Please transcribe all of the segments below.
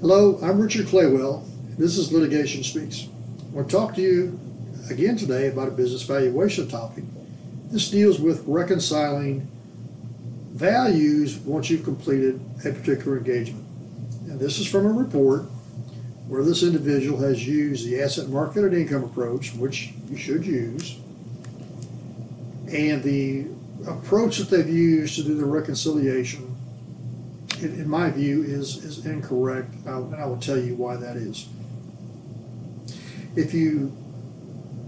Hello, I'm Richard Claywell. This is Litigation Speaks. I want to talk to you again today about a business valuation topic. This deals with reconciling values once you've completed a particular engagement. And this is from a report where this individual has used the asset market and income approach, which you should use, and the approach that they've used to do the reconciliation in, my view, is, is incorrect, uh, and I will tell you why that is. If you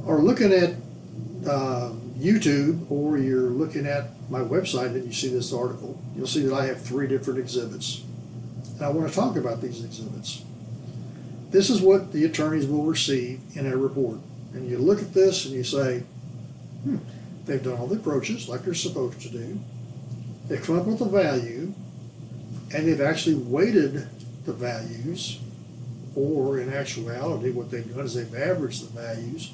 are looking at uh, YouTube or you're looking at my website and you see this article, you'll see that I have three different exhibits. And I want to talk about these exhibits. This is what the attorneys will receive in a report. And you look at this and you say, hmm, they've done all the approaches like they're supposed to do. They've come up with a value and they've actually weighted the values, or in actuality, what they've done is they've averaged the values,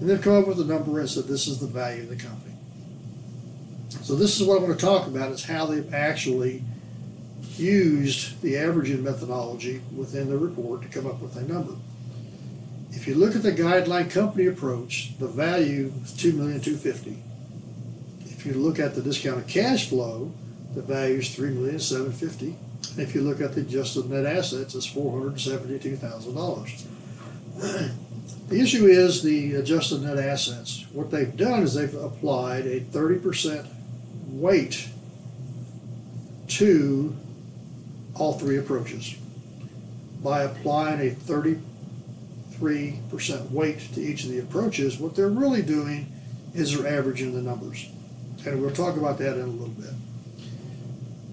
and they've come up with a number and said this is the value of the company. So this is what I want to talk about is how they've actually used the averaging methodology within the report to come up with a number. If you look at the guideline company approach, the value is two million two fifty. If you look at the discounted cash flow, the value is three million seven fifty. If you look at the adjusted net assets, it's four hundred seventy-two thousand dollars. The issue is the adjusted net assets. What they've done is they've applied a thirty percent weight to all three approaches. By applying a thirty-three percent weight to each of the approaches, what they're really doing is they're averaging the numbers. And we'll talk about that in a little bit.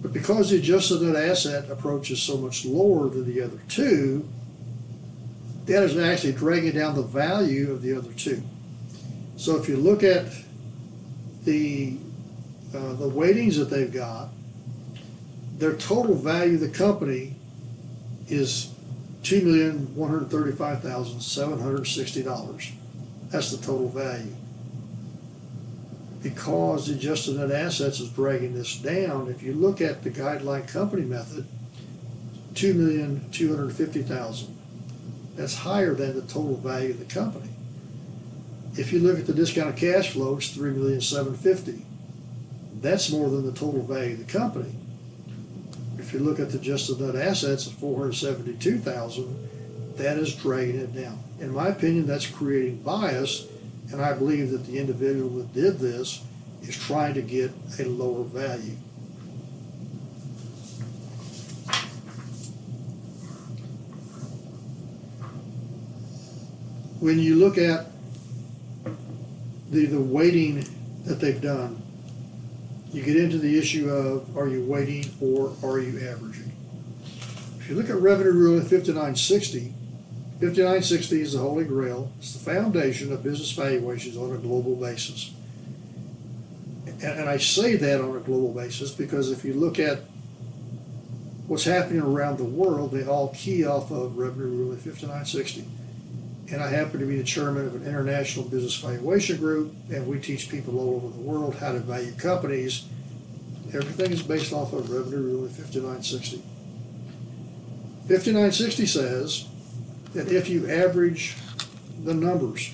But because the adjusted net asset approach is so much lower than the other two, that is actually dragging down the value of the other two. So if you look at the uh, the weightings that they've got, their total value of the company is two million one hundred thirty-five thousand seven hundred sixty dollars. That's the total value because the adjusted net assets is dragging this down, if you look at the guideline company method, two million two hundred fifty thousand. That's higher than the total value of the company. If you look at the discounted cash flow, it's three million seven fifty. That's more than the total value of the company. If you look at the adjusted net assets of four hundred seventy-two thousand, that is dragging it down. In my opinion, that's creating bias and I believe that the individual that did this is trying to get a lower value. When you look at the, the weighting that they've done, you get into the issue of are you weighting or are you averaging? If you look at revenue ruling 5960, 5960 is the holy grail. It's the foundation of business valuations on a global basis. And, and I say that on a global basis because if you look at what's happening around the world, they all key off of Revenue Ruling 5960. And I happen to be the chairman of an international business valuation group, and we teach people all over the world how to value companies. Everything is based off of Revenue Ruling 5960. 5960 says that if you average the numbers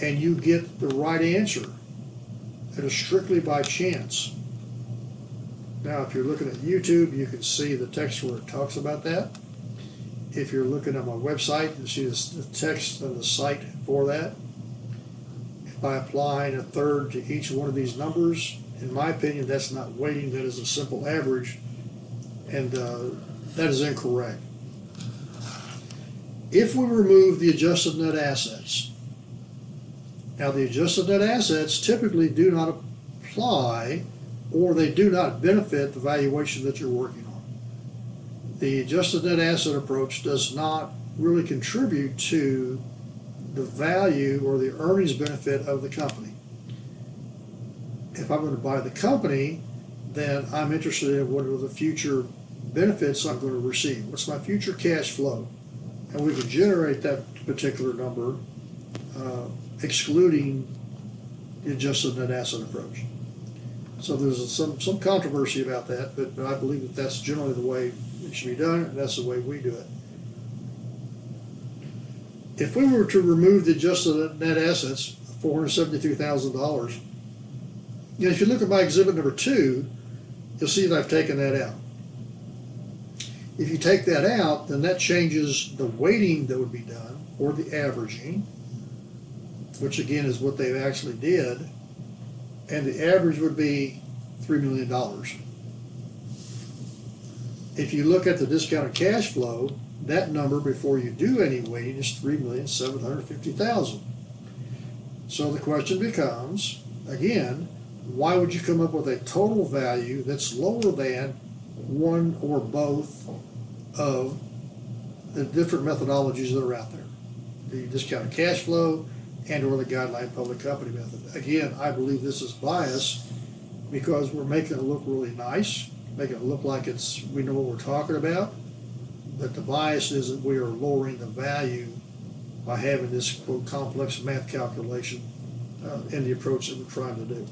and you get the right answer, it is strictly by chance. Now, if you're looking at YouTube, you can see the text where it talks about that. If you're looking at my website, you see the text and the site for that. By applying a third to each one of these numbers, in my opinion, that's not weighting, that is a simple average, and uh, that is incorrect. If we remove the adjusted net assets, now the adjusted net assets typically do not apply or they do not benefit the valuation that you're working on. The adjusted net asset approach does not really contribute to the value or the earnings benefit of the company. If I'm going to buy the company, then I'm interested in what are the future benefits I'm going to receive. What's my future cash flow? And we could generate that particular number, uh, excluding the adjusted net asset approach. So there's some, some controversy about that, but, I believe that that's generally the way it should be done, and that's the way we do it. If we were to remove the adjusted net assets, four hundred seventy-two thousand dollars, if you look at my exhibit number two, you'll see that I've taken that out. If you take that out, then that changes the weighting that would be done, or the averaging, which again is what they actually did, and the average would be three million dollars. If you look at the discounted cash flow, that number before you do any weighting is three million seven hundred fifty thousand. So the question becomes, again, why would you come up with a total value that's lower than one or both of the different methodologies that are out there? The discounted cash flow and or the guideline public company method. Again, I believe this is bias because we're making it look really nice, making it look like it's, we know what we're talking about. But the bias is that we are lowering the value by having this quote complex math calculation uh, in the approach that we're trying to do.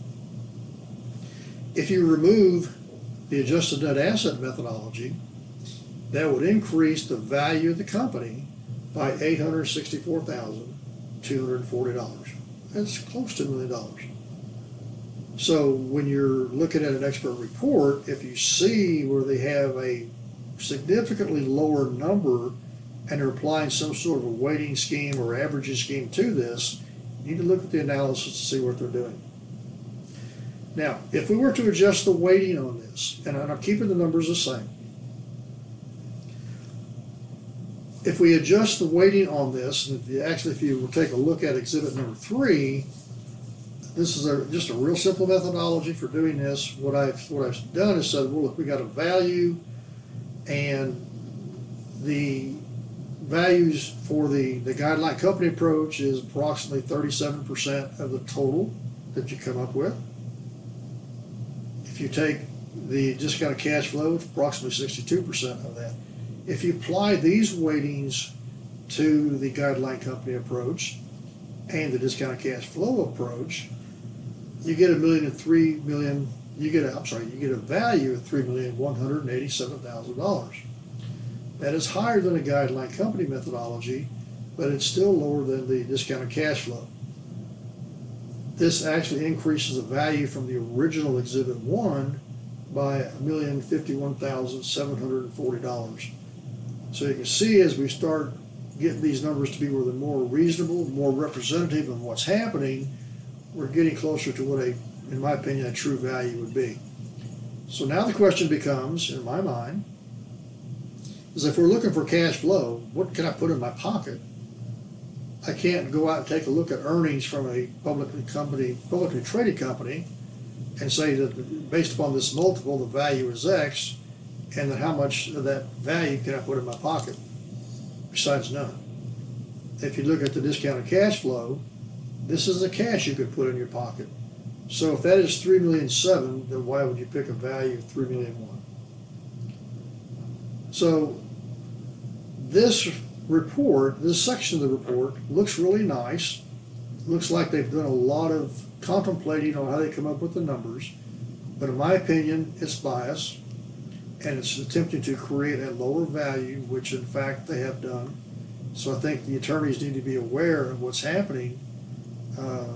If you remove the adjusted net asset methodology, that would increase the value of the company by eight hundred sixty-four thousand two hundred forty dollars. That's close to a million dollars. So when you're looking at an expert report, if you see where they have a significantly lower number and they're applying some sort of a weighting scheme or averaging scheme to this, you need to look at the analysis to see what they're doing. Now, if we were to adjust the weighting on this, and I'm keeping the numbers the same, if we adjust the weighting on this, and if you, actually, if you will take a look at exhibit number three, this is a, just a real simple methodology for doing this. What I've what I've done is said, well, if we got a value, and the values for the the guideline company approach is approximately thirty seven percent of the total that you come up with. If you take the discounted cash flow, it's approximately sixty two percent of that. If you apply these weightings to the guideline company approach and the discounted cash flow approach, you get a million and three million, you get, a, I'm sorry, you get a value of three million one hundred and eighty-seven thousand dollars. That is higher than a guideline company methodology, but it's still lower than the discounted cash flow. This actually increases the value from the original Exhibit 1 by $1,051,740. So you can see as we start getting these numbers to be where they're more reasonable, more representative of what's happening, we're getting closer to what a, in my opinion, a true value would be. So now the question becomes, in my mind, is if we're looking for cash flow, what can I put in my pocket? I can't go out and take a look at earnings from a publicly company, publicly traded company, and say that based upon this multiple, the value is X, and then how much of that value can I put in my pocket? Besides none. If you look at the discounted cash flow, this is the cash you could put in your pocket. So if that is three million seven, then why would you pick a value of three million one? So this report, this section of the report looks really nice. Looks like they've done a lot of contemplating on how they come up with the numbers. But in my opinion, it's biased and it's attempting to create a lower value, which in fact they have done. So I think the attorneys need to be aware of what's happening uh,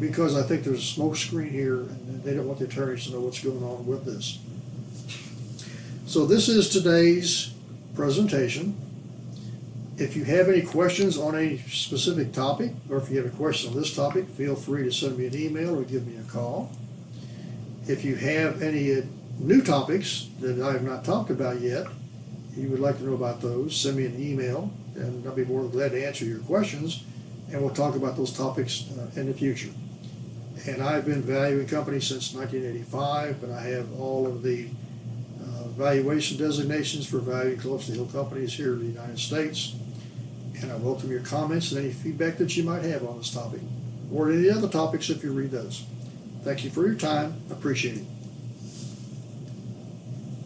because I think there's a smoke screen here and they don't want the attorneys to know what's going on with this. So this is today's presentation. If you have any questions on a specific topic, or if you have a question on this topic, feel free to send me an email or give me a call. If you have any new topics that I have not talked about yet, you would like to know about those, send me an email, and I'll be more than glad to answer your questions, and we'll talk about those topics uh, in the future. And I've been valuing companies since 1985, and I have all of the uh, valuation designations for valuing closely held companies here in the United States. And I welcome your comments and any feedback that you might have on this topic, or any other topics if you read those. Thank you for your time. Appreciate it.